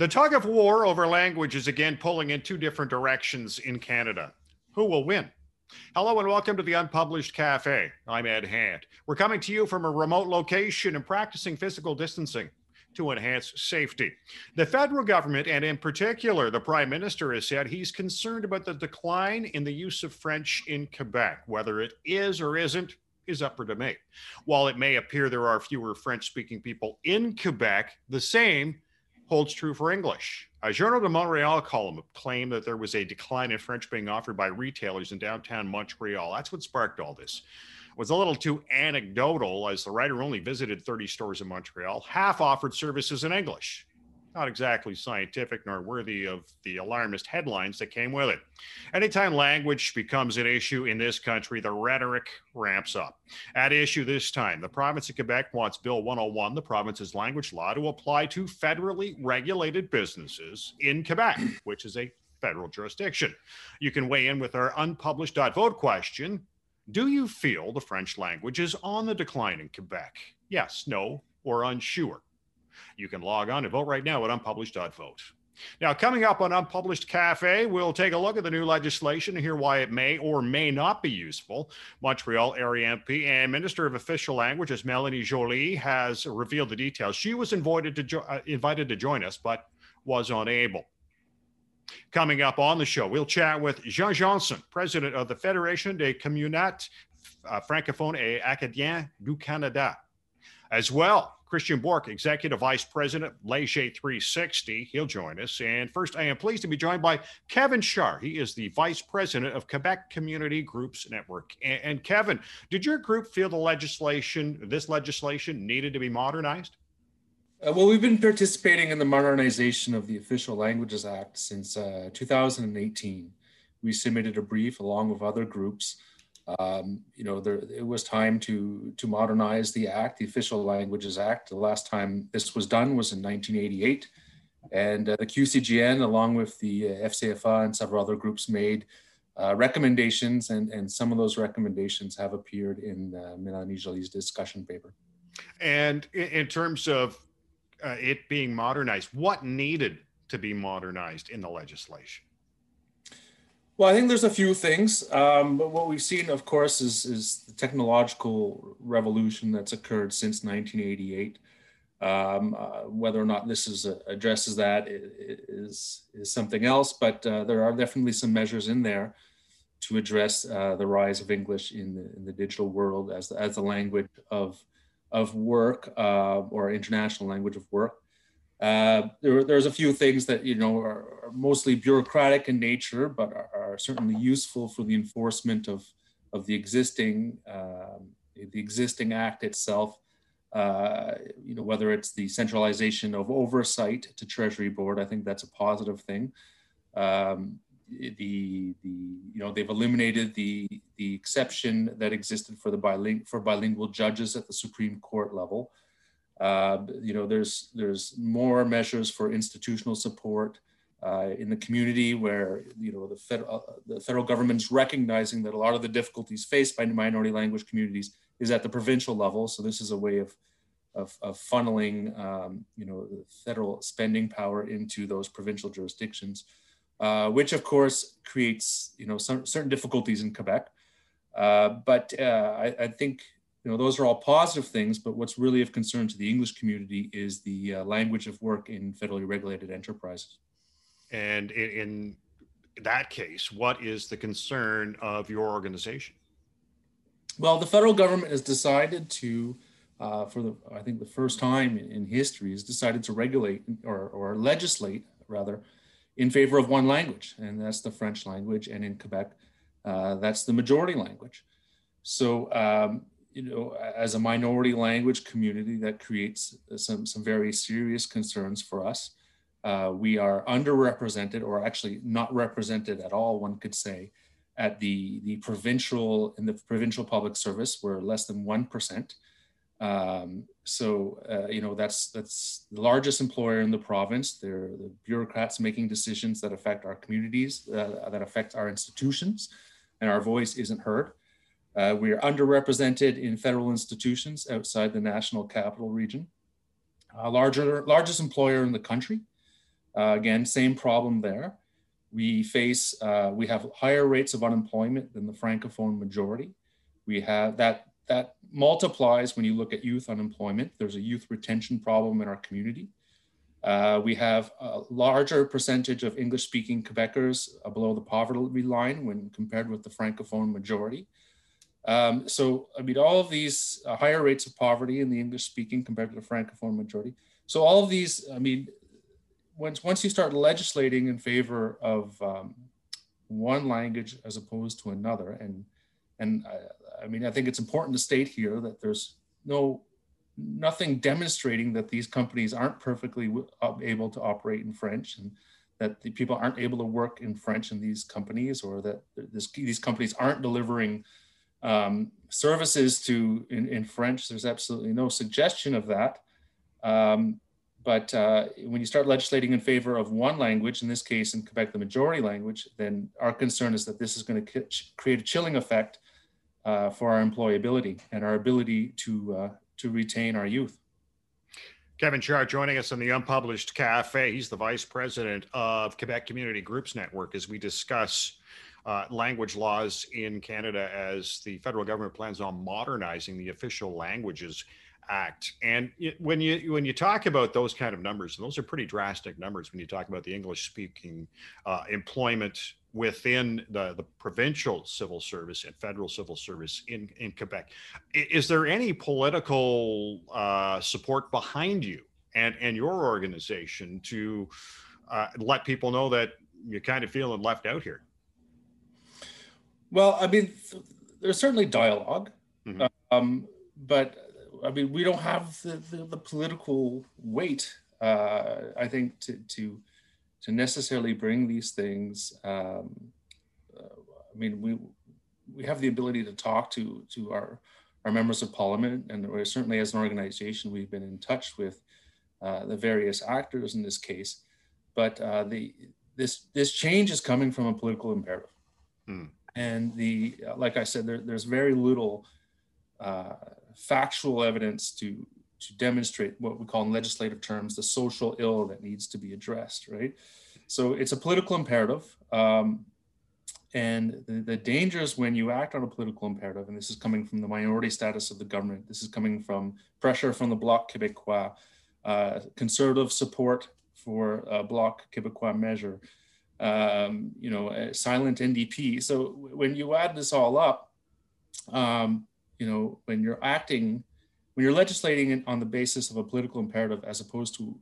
The tug of war over language is again pulling in two different directions in Canada. Who will win? Hello and welcome to the Unpublished Cafe. I'm Ed Hand. We're coming to you from a remote location and practicing physical distancing to enhance safety. The federal government, and in particular the prime minister, has said he's concerned about the decline in the use of French in Quebec. Whether it is or isn't is up for debate. While it may appear there are fewer French speaking people in Quebec, the same holds true for English. A Journal de Montreal column claimed that there was a decline in French being offered by retailers in downtown Montreal. That's what sparked all this. It was a little too anecdotal as the writer only visited 30 stores in Montreal. Half offered services in English not exactly scientific nor worthy of the alarmist headlines that came with it. Anytime language becomes an issue in this country, the rhetoric ramps up. At issue this time, the province of Quebec wants Bill 101, the province's language law, to apply to federally regulated businesses in Quebec, which is a federal jurisdiction. You can weigh in with our unpublished vote question. Do you feel the French language is on the decline in Quebec? Yes, no, or unsure. You can log on and vote right now at unpublished.vote. Now, coming up on Unpublished Cafe, we'll take a look at the new legislation and hear why it may or may not be useful. Montreal area MP and Minister of Official Languages Melanie Joly has revealed the details. She was invited to, jo- uh, invited to join us, but was unable. Coming up on the show, we'll chat with Jean Johnson, president of the Fédération des communautés uh, francophones et acadiens du Canada. As well, Christian Bourque, Executive Vice President, Leger 360. He'll join us. And first, I am pleased to be joined by Kevin Shar. He is the Vice President of Quebec Community Groups Network. And, and Kevin, did your group feel the legislation, this legislation, needed to be modernized? Uh, well, we've been participating in the modernization of the Official Languages Act since uh, 2018. We submitted a brief along with other groups um, you know, there, it was time to to modernize the act, the Official Languages Act. The last time this was done was in 1988, and uh, the QCGN, along with the uh, FCFA and several other groups, made uh, recommendations, and and some of those recommendations have appeared in uh, Melanie Joly's discussion paper. And in, in terms of uh, it being modernized, what needed to be modernized in the legislation? Well, I think there's a few things. Um, but what we've seen, of course, is, is the technological revolution that's occurred since 1988. Um, uh, whether or not this is, uh, addresses that is, is something else, but uh, there are definitely some measures in there to address uh, the rise of English in the, in the digital world as, as the language of, of work uh, or international language of work. Uh, there, there's a few things that you know are, are mostly bureaucratic in nature, but are, are, certainly useful for the enforcement of of the existing um, the existing act itself. Uh, you know whether it's the centralization of oversight to Treasury Board, I think that's a positive thing. Um, the the you know they've eliminated the the exception that existed for the biling- for bilingual judges at the Supreme Court level. Uh, you know, there's there's more measures for institutional support uh, in the community where you know the federal uh, the federal government's recognizing that a lot of the difficulties faced by minority language communities is at the provincial level. So this is a way of of, of funneling um, you know federal spending power into those provincial jurisdictions, uh, which of course creates you know some certain difficulties in Quebec. Uh, but I, I think you know, those are all positive things, but what's really of concern to the English community is the uh, language of work in federally regulated enterprises. And in, in, that case, what is the concern of your organization? Well, the federal government has decided to, uh, for the I think the first time in history, has decided to regulate or, or legislate rather in favor of one language, and that's the French language. And in Quebec, uh, that's the majority language. So um, you know, as a minority language community, that creates some, some very serious concerns for us. Uh, we are underrepresented, or actually not represented at all, one could say, at the, the provincial, in the provincial public service, we're less than 1%. Um, so, uh, you know, that's, that's the largest employer in the province. They're the bureaucrats making decisions that affect our communities, uh, that affect our institutions, and our voice isn't heard. Uh, we are underrepresented in federal institutions outside the national capital region. Uh, larger, largest employer in the country. Uh, again, same problem there. We face, uh, we have higher rates of unemployment than the Francophone majority. We have that, that multiplies when you look at youth unemployment. There's a youth retention problem in our community. Uh, we have a larger percentage of English speaking Quebecers below the poverty line when compared with the Francophone majority. Um, so, I mean, all of these uh, higher rates of poverty in the English speaking compared to the Francophone majority. So, all of these, I mean, once, once you start legislating in favor of um, one language as opposed to another, and, and I, I mean, I think it's important to state here that there's no nothing demonstrating that these companies aren't perfectly able to operate in French and that the people aren't able to work in French in these companies or that this, these companies aren't delivering um, services to in, in, French. There's absolutely no suggestion of that. Um, but uh, when you start legislating in favor of one language, in this case in Quebec, the majority language, then our concern is that this is going to create a chilling effect uh, for our employability and our ability to uh, to retain our youth. Kevin Char joining us on the Unpublished Cafe. He's the vice president of Quebec Community Groups Network as we discuss uh, language laws in Canada as the federal government plans on modernizing the official languages act. And when you when you talk about those kind of numbers, and those are pretty drastic numbers when you talk about the English speaking uh, employment within the, the provincial civil service and federal civil service in, in Quebec. Is there any political uh, support behind you and, and your organization to uh, let people know that you're kind of feeling left out here? Well, I mean, there's certainly dialog mm-hmm. um, but I mean, we don't have the, the, the political weight, uh, I think, to, to to necessarily bring these things. Um, uh, I mean, we we have the ability to talk to to our our members of parliament, and certainly as an organization, we've been in touch with uh, the various actors in this case. But uh, the this this change is coming from a political imperative, hmm. And the like I said, there, there's very little uh, factual evidence to to demonstrate what we call in legislative terms the social ill that needs to be addressed, right? So it's a political imperative. Um, and the, the dangers when you act on a political imperative, and this is coming from the minority status of the government, this is coming from pressure from the Bloc Québécois, uh, conservative support for a Bloc Québécois measure, um, you know, silent NDP. So when you add this all up, um, you know, when you're acting when you're legislating on the basis of a political imperative as opposed to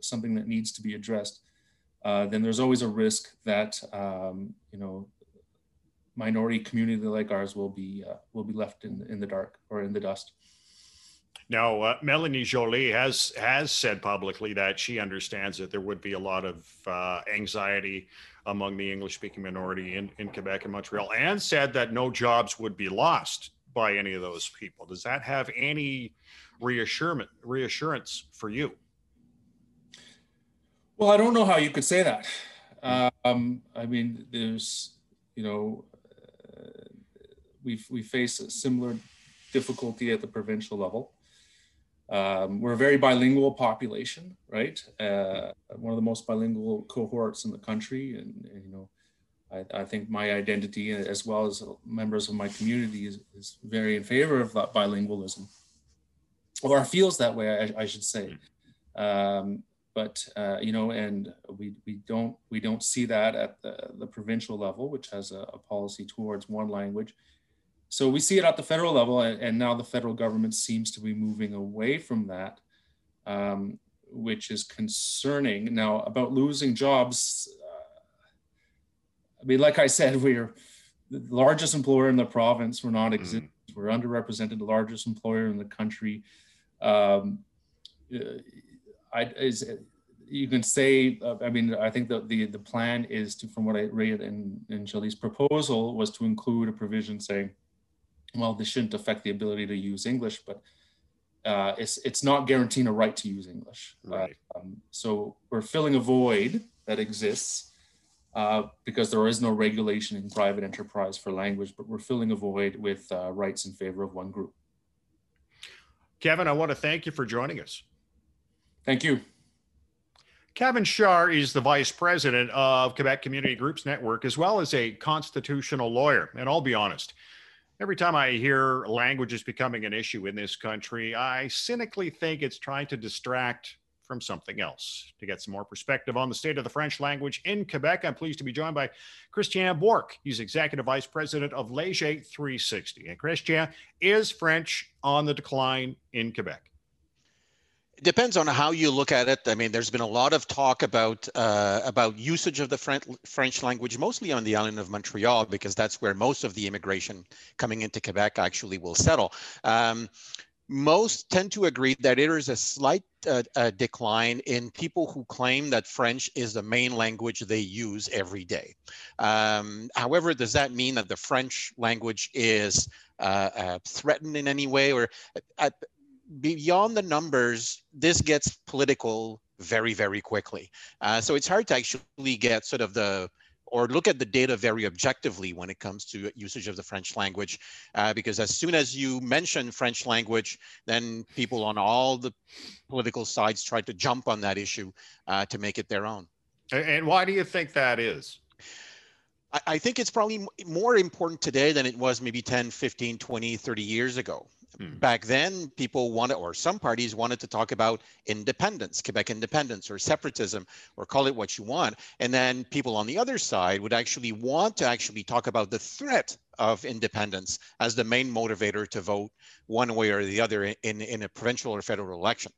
something that needs to be addressed, uh, then there's always a risk that um, you know minority community like ours will be uh, will be left in in the dark or in the dust. Now, uh, Melanie Joly has has said publicly that she understands that there would be a lot of uh, anxiety among the English-speaking minority in, in Quebec and Montreal, and said that no jobs would be lost by any of those people. Does that have any reassurance reassurance for you? Well, I don't know how you could say that. Um, I mean, there's, you know, uh, we we face a similar difficulty at the provincial level. Um, we're a very bilingual population, right? Uh, one of the most bilingual cohorts in the country, and, and you know, I, I, think my identity, as well as members of my community, is, is very in favor of that bilingualism, or feels that way, I, I should say. Um, but uh, you know, and we we don't we don't see that at the, the provincial level, which has a, a, policy towards one language. So we see it at the federal level, and, now the federal government seems to be moving away from that, um, which is concerning. Now about losing jobs, I mean, like I said, we're the largest employer in the province. We're not exist. Mm. We're underrepresented, the largest employer in the country. Um, uh, I, is, you can say, uh, I mean, I think that the, the plan is to, from what I read in, in Joly's proposal, was to include a provision saying, well, this shouldn't affect the ability to use English, but uh, it's, it's not guaranteeing a right to use English. Right. Um, so we're filling a void that exists uh, because there is no regulation in private enterprise for language, but we're filling a void with uh, rights in favor of one group. Kevin, I want to thank you for joining us. Thank you. Kevin Shar is the vice president of Quebec Community Groups Network, as well as a constitutional lawyer. And I'll be honest, every time I hear language is becoming an issue in this country, I cynically think it's trying to distract from something else. To get some more perspective on the state of the French language in Quebec, I'm pleased to be joined by Christian Bourque. He's executive vice president of Leger 360. And Christian, is French on the decline in Quebec? It depends on how you look at it. I mean, there's been a lot of talk about uh, about usage of the French language, mostly on the island of Montreal, because that's where most of the immigration coming into Quebec actually will settle. Um, most tend to agree that there is a slight uh, uh, decline in people who claim that French is the main language they use every day. Um, however, does that mean that the French language is uh, uh threatened in any way? Or uh, beyond the numbers, this gets political very, very quickly. Uh, so it's hard to actually get sort of the or look at the data very objectively when it comes to usage of the French language, uh, because as soon as you mention French language, then people on all the political sides try to jump on that issue uh, to make it their own. And why do you think that is? I think it's probably more important today than it was maybe 10, 15, 20, 30 years ago. Hmm. Back then, people wanted, or some parties wanted to talk about independence, Quebec independence, or separatism, or call it what you want. And then people on the other side would actually want to actually talk about the threat of independence as the main motivator to vote one way or the other in, in a provincial or federal election.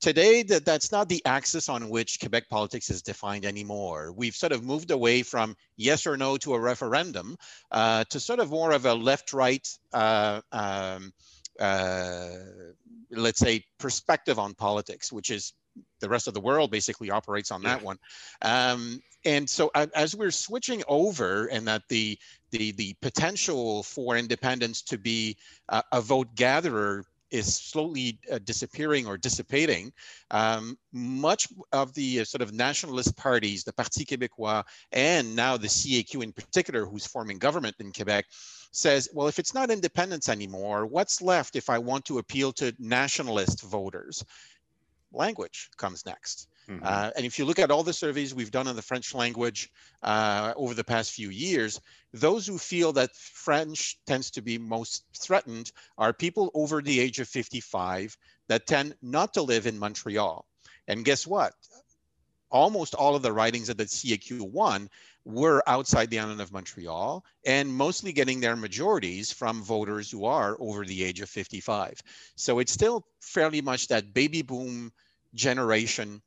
Today, that, that's not the axis on which Quebec politics is defined anymore. We've sort of moved away from yes or no to a referendum uh, to sort of more of a left-right uh, um, let's say, perspective on politics, which is the rest of the world basically operates on that one. Um, and so as we're switching over and that the the the potential for independence to be uh, a vote gatherer is slowly uh, disappearing or dissipating, um, much of the uh, sort of nationalist parties, the Parti Québécois, and now the CAQ in particular, who's forming government in Quebec, says, well, if it's not independence anymore, what's left if I want to appeal to nationalist voters? Language comes next. Mm-hmm. Uh, and if you look at all the surveys we've done on the French language uh, over the past few years, those who feel that French tends to be most threatened are people over the age of 55 that tend not to live in Montreal. And guess what? Almost all of the ridings that the CAQ won were outside the island of Montreal and mostly getting their majorities from voters who are over the age of 55. So it's still fairly much that baby boom generation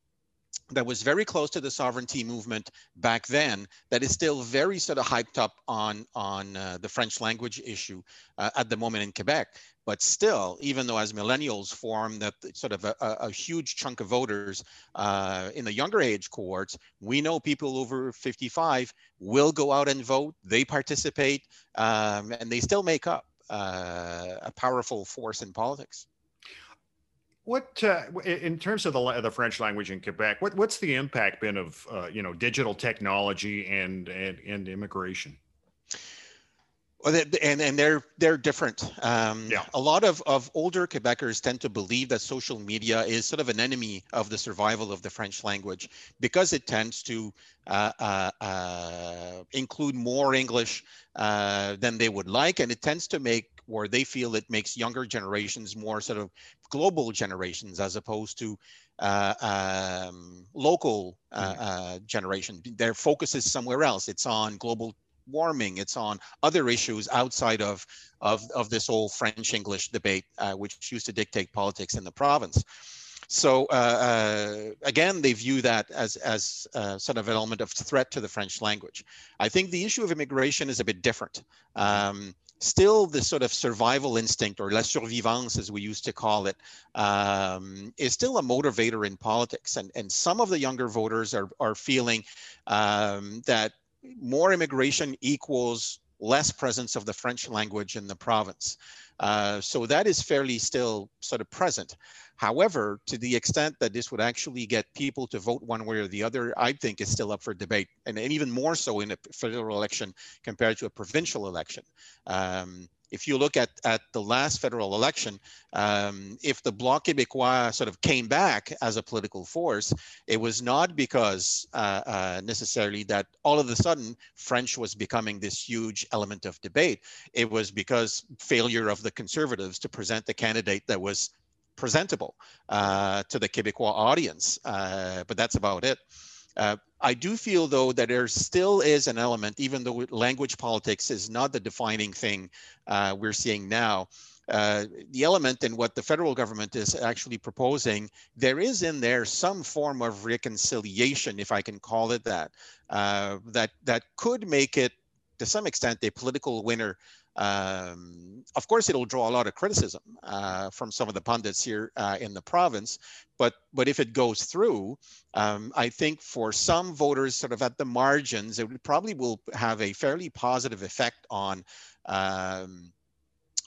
that was very close to the sovereignty movement back then that is still very sort of hyped up on on uh, the french language issue uh, at the moment in quebec. But still even though as millennials form that sort of a, a huge chunk of voters uh, in the younger age cohorts we know people over 55 will go out and vote they participate um, and they still make up uh, a powerful force in politics what uh, in terms of the the French language in Quebec? What what's the impact been of uh, you know digital technology and and, and immigration? Well, and and they're they're different. Um, yeah. A lot of of older Quebecers tend to believe that social media is sort of an enemy of the survival of the French language because it tends to uh, uh, uh, include more English uh, than they would like, and it tends to make or they feel it makes younger generations more sort of global generations as opposed to uh, um, local uh, mm-hmm. uh, generation. Their focus is somewhere else. It's on global warming. It's on other issues outside of of, of this old French English debate, uh, which used to dictate politics in the province. So uh, uh, again, they view that as as sort of an element of threat to the French language. I think the issue of immigration is a bit different. Um, still the sort of survival instinct or la survivance as we used to call it um, is still a motivator in politics and, and some of the younger voters are, are feeling um, that more immigration equals less presence of the French language in the province. Uh, so that is fairly still sort of present. However, to the extent that this would actually get people to vote one way or the other, I think is still up for debate, and, and even more so in a federal election compared to a provincial election. Um, if you look at, at the last federal election, um, if the Bloc Québécois sort of came back as a political force, it was not because uh, uh, necessarily that all of a sudden French was becoming this huge element of debate. It was because failure of the conservatives to present the candidate that was presentable uh, to the Québécois audience. Uh, but that's about it. Uh, I do feel, though, that there still is an element, even though language politics is not the defining thing uh, we're seeing now. Uh, the element in what the federal government is actually proposing, there is in there some form of reconciliation, if I can call it that, uh, that that could make it, to some extent, a political winner um, of course, it'll draw a lot of criticism uh, from some of the pundits here uh, in the province, but but if it goes through, um, I think for some voters, sort of at the margins, it probably will have a fairly positive effect on um,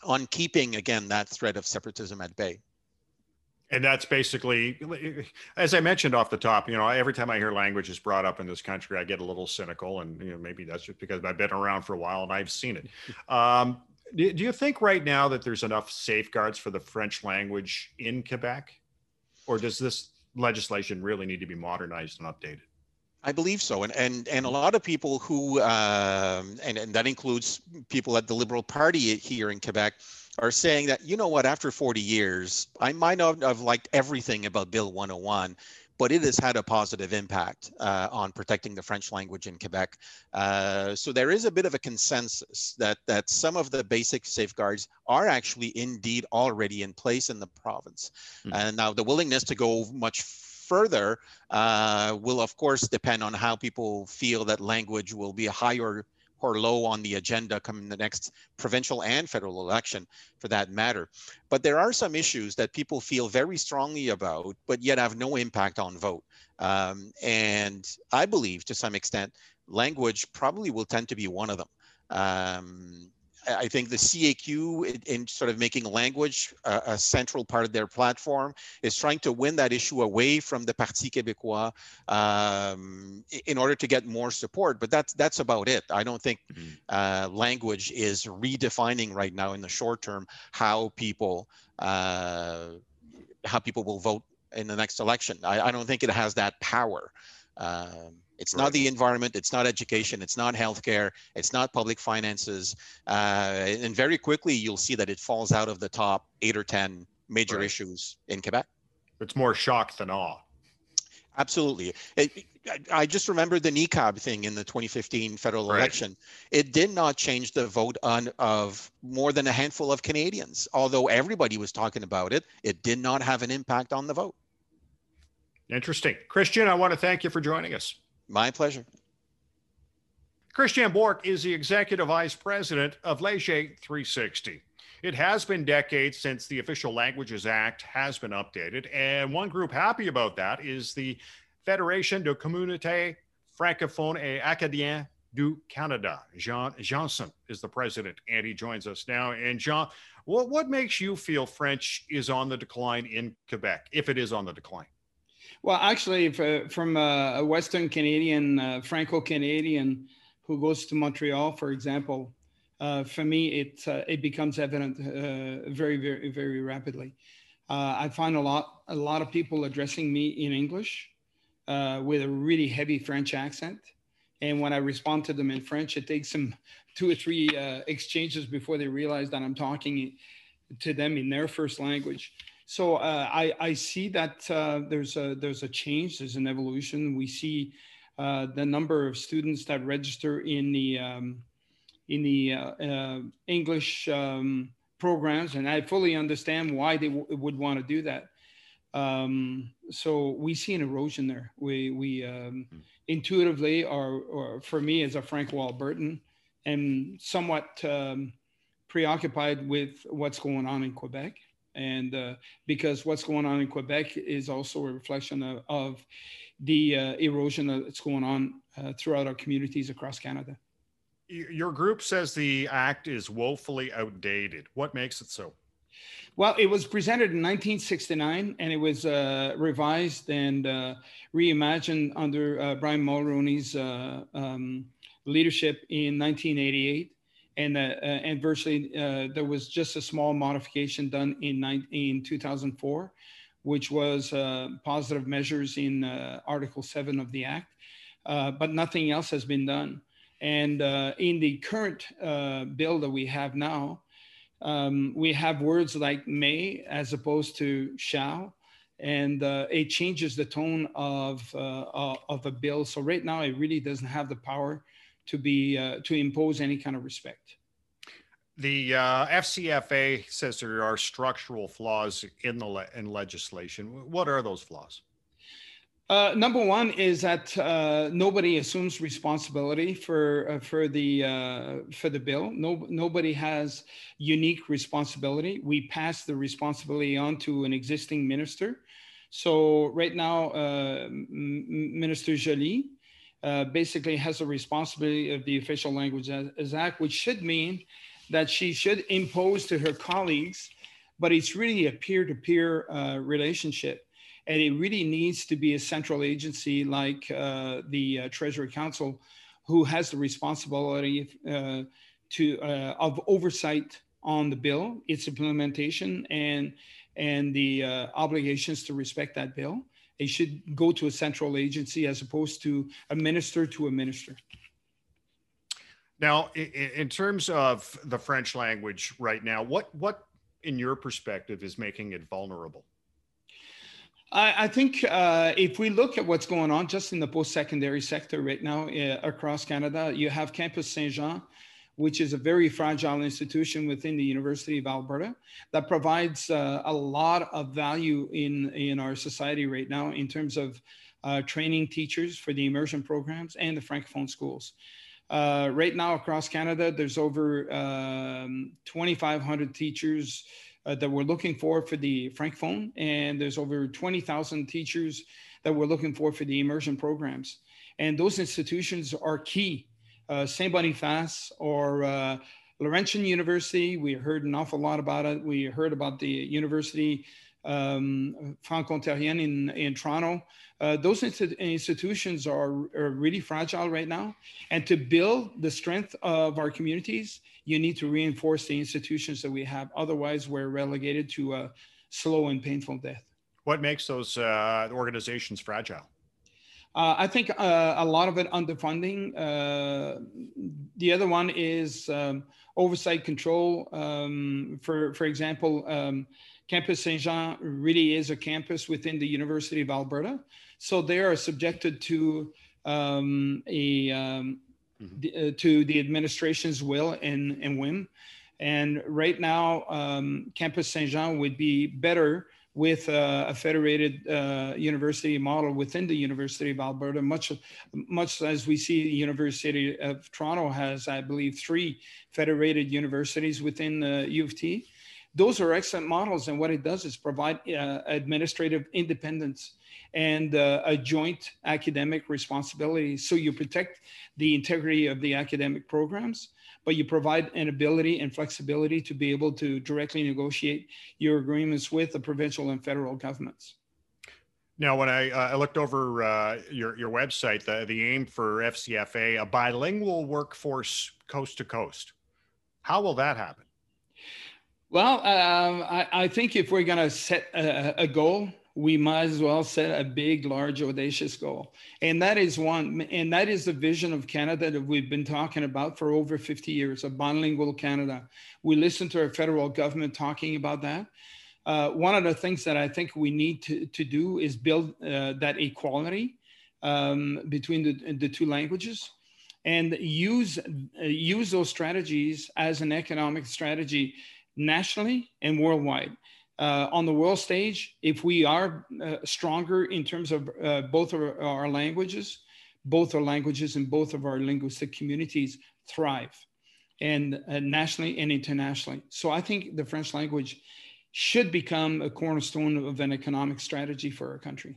on keeping again that threat of separatism at bay and that's basically as i mentioned off the top you know every time i hear language is brought up in this country i get a little cynical and you know maybe that's just because i've been around for a while and i've seen it. Um, do, do you think right now that there's enough safeguards for the french language in quebec? Or does this legislation really need to be modernized and updated? I believe so, and and and a lot of people who, um, and and that includes people at the Liberal Party here in Quebec, are saying that you know what after 40 years i might not have liked everything about bill 101 but it has had a positive impact uh, on protecting the french language in quebec uh, so there is a bit of a consensus that that some of the basic safeguards are actually indeed already in place in the province mm-hmm. and now the willingness to go much further uh, will of course depend on how people feel that language will be a higher or low on the agenda coming the next provincial and federal election for that matter. But there are some issues that people feel very strongly about, but yet have no impact on vote. Um, and I believe to some extent, language probably will tend to be one of them. Um, I think the CAQ, in, sort of making language a, a, central part of their platform, is trying to win that issue away from the Parti Québécois um, in order to get more support. But that's that's about it. I don't think mm-hmm. uh, language is redefining right now in the short term how people uh, how people will vote in the next election. I, I don't think it has that power. Um, it's right. not the environment. It's not education. It's not healthcare. It's not public finances. Uh, and very quickly, you'll see that it falls out of the top eight or 10 major right. issues in Quebec. It's more shock than awe. Absolutely. It, I just remember the niqab thing in the 2015 federal right. election. It did not change the vote on of more than a handful of Canadians. Although everybody was talking about it, it did not have an impact on the vote. Interesting. Christian, I want to thank you for joining us. My pleasure. Christian Bourque is the executive vice president of Leger 360. It has been decades since the Official Languages Act has been updated, and one group happy about that is the Fédération de communautés francophones et acadiens du Canada. Jean Johnson is the president, and he joins us now. And Jean, what, what makes you feel French is on the decline in Quebec, if it is on the decline? Well, actually, from a Western Canadian, uh, Franco Canadian who goes to Montreal, for example, uh, for me, it, uh, it becomes evident uh, very, very, very rapidly. Uh, I find a lot, a lot of people addressing me in English uh, with a really heavy French accent. And when I respond to them in French, it takes them two or three exchanges before they realize that I'm talking to them in their first language. So uh, I, I see that uh, there's a there's a change, there's an evolution. We see uh, the number of students that register in the um, in the uh, uh, English um, programs, and I fully understand why they would want to do that. Um, so we see an erosion there. We we um, hmm. intuitively, or, or for me as a Franco Albertan, am somewhat um, preoccupied with what's going on in Quebec and uh, because what's going on in Quebec is also a reflection of, of the uh, erosion that's going on uh, throughout our communities across Canada. Your group says the act is woefully outdated. What makes it so? Well, it was presented in 1969 and it was uh, revised and uh, reimagined under uh, Brian Mulroney's um, leadership in 1988 and, uh, and virtually there was just a small modification done in, in 2004, which was positive measures in Article 7 of the Act, but nothing else has been done. And in the current bill that we have now, um, we have words like may as opposed to shall. And uh, it changes the tone of uh, of a bill. So right now it really doesn't have the power to be uh, to impose any kind of respect the uh, fcfa says there are structural flaws in the le- in legislation what are those flaws uh, number one is that uh, nobody assumes responsibility for uh, for the uh, for the bill. No, nobody has unique responsibility. We pass the responsibility on to an existing minister. So right now, uh, Minister Joly uh, basically has a responsibility of the official language as act, which should mean that she should impose to her colleagues, but it's really a peer-to-peer relationship and it really needs to be a central agency like uh, the uh, Treasury Council, who has the responsibility uh, to uh, of oversight on the bill, its implementation, and and the uh, obligations to respect that bill. It should go to a central agency as opposed to a minister to a minister. Now, in terms of the French language right now, what what in your perspective is making it vulnerable? I, I think uh, if we look at what's going on just in the post-secondary sector right now uh, across Canada, you have Campus Saint-Jean, which is a very fragile institution within the University of Alberta that provides uh, a lot of value in, in our society right now in terms of uh, training teachers for the immersion programs and the Francophone schools. Uh, right now across Canada, there's over um, 2,500 teachers uh, that we're looking for for the Francophone, and there's over 20,000 teachers that we're looking for for the immersion programs. And those institutions are key. Uh, Saint Boniface or uh, Laurentian University, we heard an awful lot about it. We heard about the University um, Franco-Ontarienne in, in Toronto. Uh, those institutions are, are, really fragile right now. And to build the strength of our communities, you need to reinforce the institutions that we have. Otherwise, we're relegated to a slow and painful death. What makes those uh, organizations fragile? Uh, I think uh, a lot of it underfunding. Uh, the other one is um, oversight control. Um, for for example, um, Campus Saint Jean really is a campus within the University of Alberta, so they are subjected to um, a um, mm-hmm. the, uh, to the administration's will and, and whim. And right now, um, Campus Saint Jean would be better with uh, a federated uh, university model within the University of Alberta, much much as we see the University of Toronto has, I believe, three federated universities within the U of T. Those are excellent models, and what it does is provide uh, administrative independence and uh, a joint academic responsibility. So you protect the integrity of the academic programs, but you provide an ability and flexibility to be able to directly negotiate your agreements with the provincial and federal governments. Now, when I, uh, I looked over uh, your, your website, the, the aim for FCFA, a bilingual workforce coast to coast. How will that happen? Well, um, I, I, think if we're going to set a, a, goal, we might as well set a big, large, audacious goal. And that is one, and that is the vision of Canada that we've been talking about for over 50 years, a bilingual Canada. We listen to our federal government talking about that. Uh, one of the things that I think we need to, to do is build uh, that equality um, between the, the two languages and use, uh, use those strategies as an economic strategy nationally and worldwide. Uh, on the world stage, if we are uh, stronger in terms of uh, both of our, languages, both our languages and both of our linguistic communities thrive, and uh, nationally and internationally. So I think the French language should become a cornerstone of an economic strategy for our country.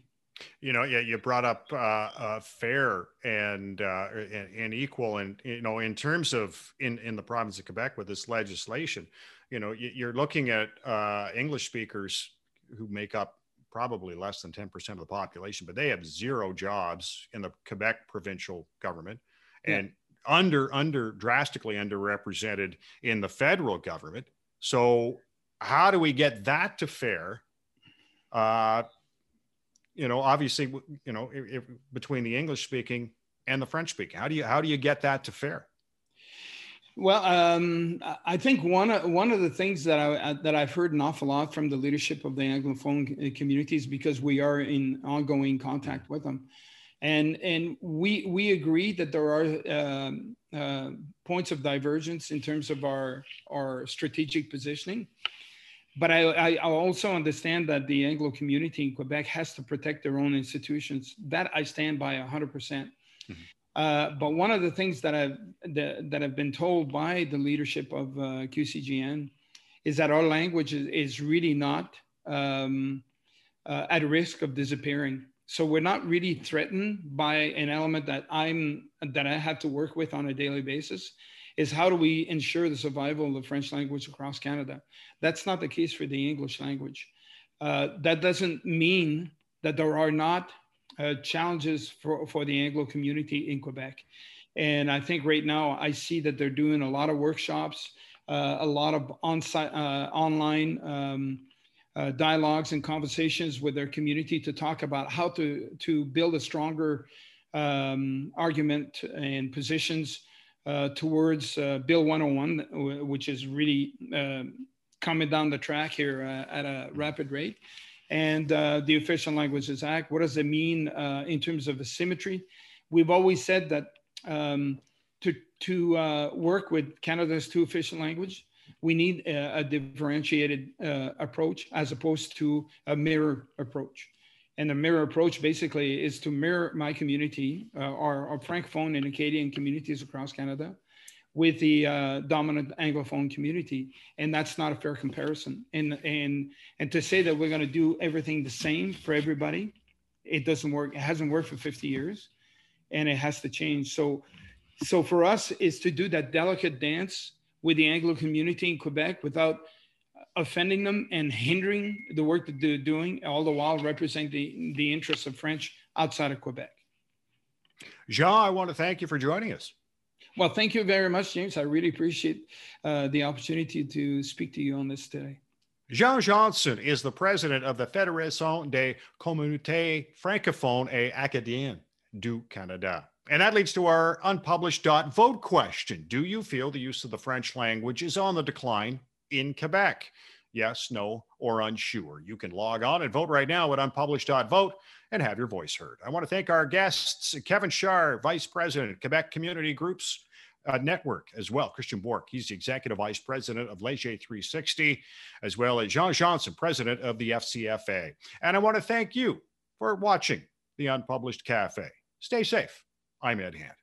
You know, yeah, you brought up uh, uh, fair and, and, and equal, and you know, in terms of in in the province of Quebec with this legislation, you know, you're looking at uh, English speakers who make up probably less than 10% of the population, but they have zero jobs in the Quebec provincial government. And under under drastically underrepresented in the federal government. So how do we get that to fair? Uh, you know, obviously, you know, if, if, between the English speaking and the French speaking, how do you how do you get that to fair? Well, um, I think one of, one of the things that I that I've heard an awful lot from the leadership of the Anglophone communities because we are in ongoing contact with them, and and we we agree that there are um, uh, points of divergence in terms of our our strategic positioning. But I, I also understand that the Anglo community in Quebec has to protect their own institutions. That I stand by 100%. percent mm hmm uh, but one of the things that I've that, that have been told by the leadership of uh, QCGN is that our language is, is really not um, uh, at risk of disappearing. So we're not really threatened by an element that I'm that I have to work with on a daily basis. Is how do we ensure the survival of the French language across Canada? That's not the case for the English language. Uh, that doesn't mean that there are not uh, challenges for, for the Anglo community in Quebec. And I think right now I see that they're doing a lot of workshops, uh, a lot of on-site, uh, online um, uh, dialogues and conversations with their community to talk about how to, to build a stronger um, argument and positions uh, towards Bill 101, which is really coming down the track here at a rapid rate and uh, the Official Languages Act. What does it mean uh, in terms of asymmetry? We've always said that um, to, to uh, work with Canada's two official language, we need a, a differentiated uh, approach as opposed to a mirror approach. And the mirror approach basically is to mirror my community, uh, our, our Francophone and Acadian communities across Canada, with the uh, dominant anglophone community and that's not a fair comparison. And and and to say that we're going to do everything the same for everybody it doesn't work it hasn't worked for 50 years and it has to change. So so for us is to do that delicate dance with the anglo community in quebec without offending them and hindering the work that they're doing all the while representing the, the interests of french outside of quebec. Jean i want to thank you for joining us well, thank you very much, James. I really appreciate uh, the opportunity to speak to you on this today. Jean Johnson is the president of the Fédération des communautés francophones et acadiennes du Canada. And that leads to our unpublished dot vote question. Do you feel the use of the French language is on the decline in Quebec? Yes, no, or unsure. You can log on and vote right now at unpublished.vote and have your voice heard. I want to thank our guests, Kevin Shar, Vice President, Quebec Community Groups, uh, network as well. Christian Bourque, he's the executive vice president of Leger 360, as well as Jean Johnson, president of the FCFA. And I want to thank you for watching the Unpublished Cafe. Stay safe. I'm Ed Hand.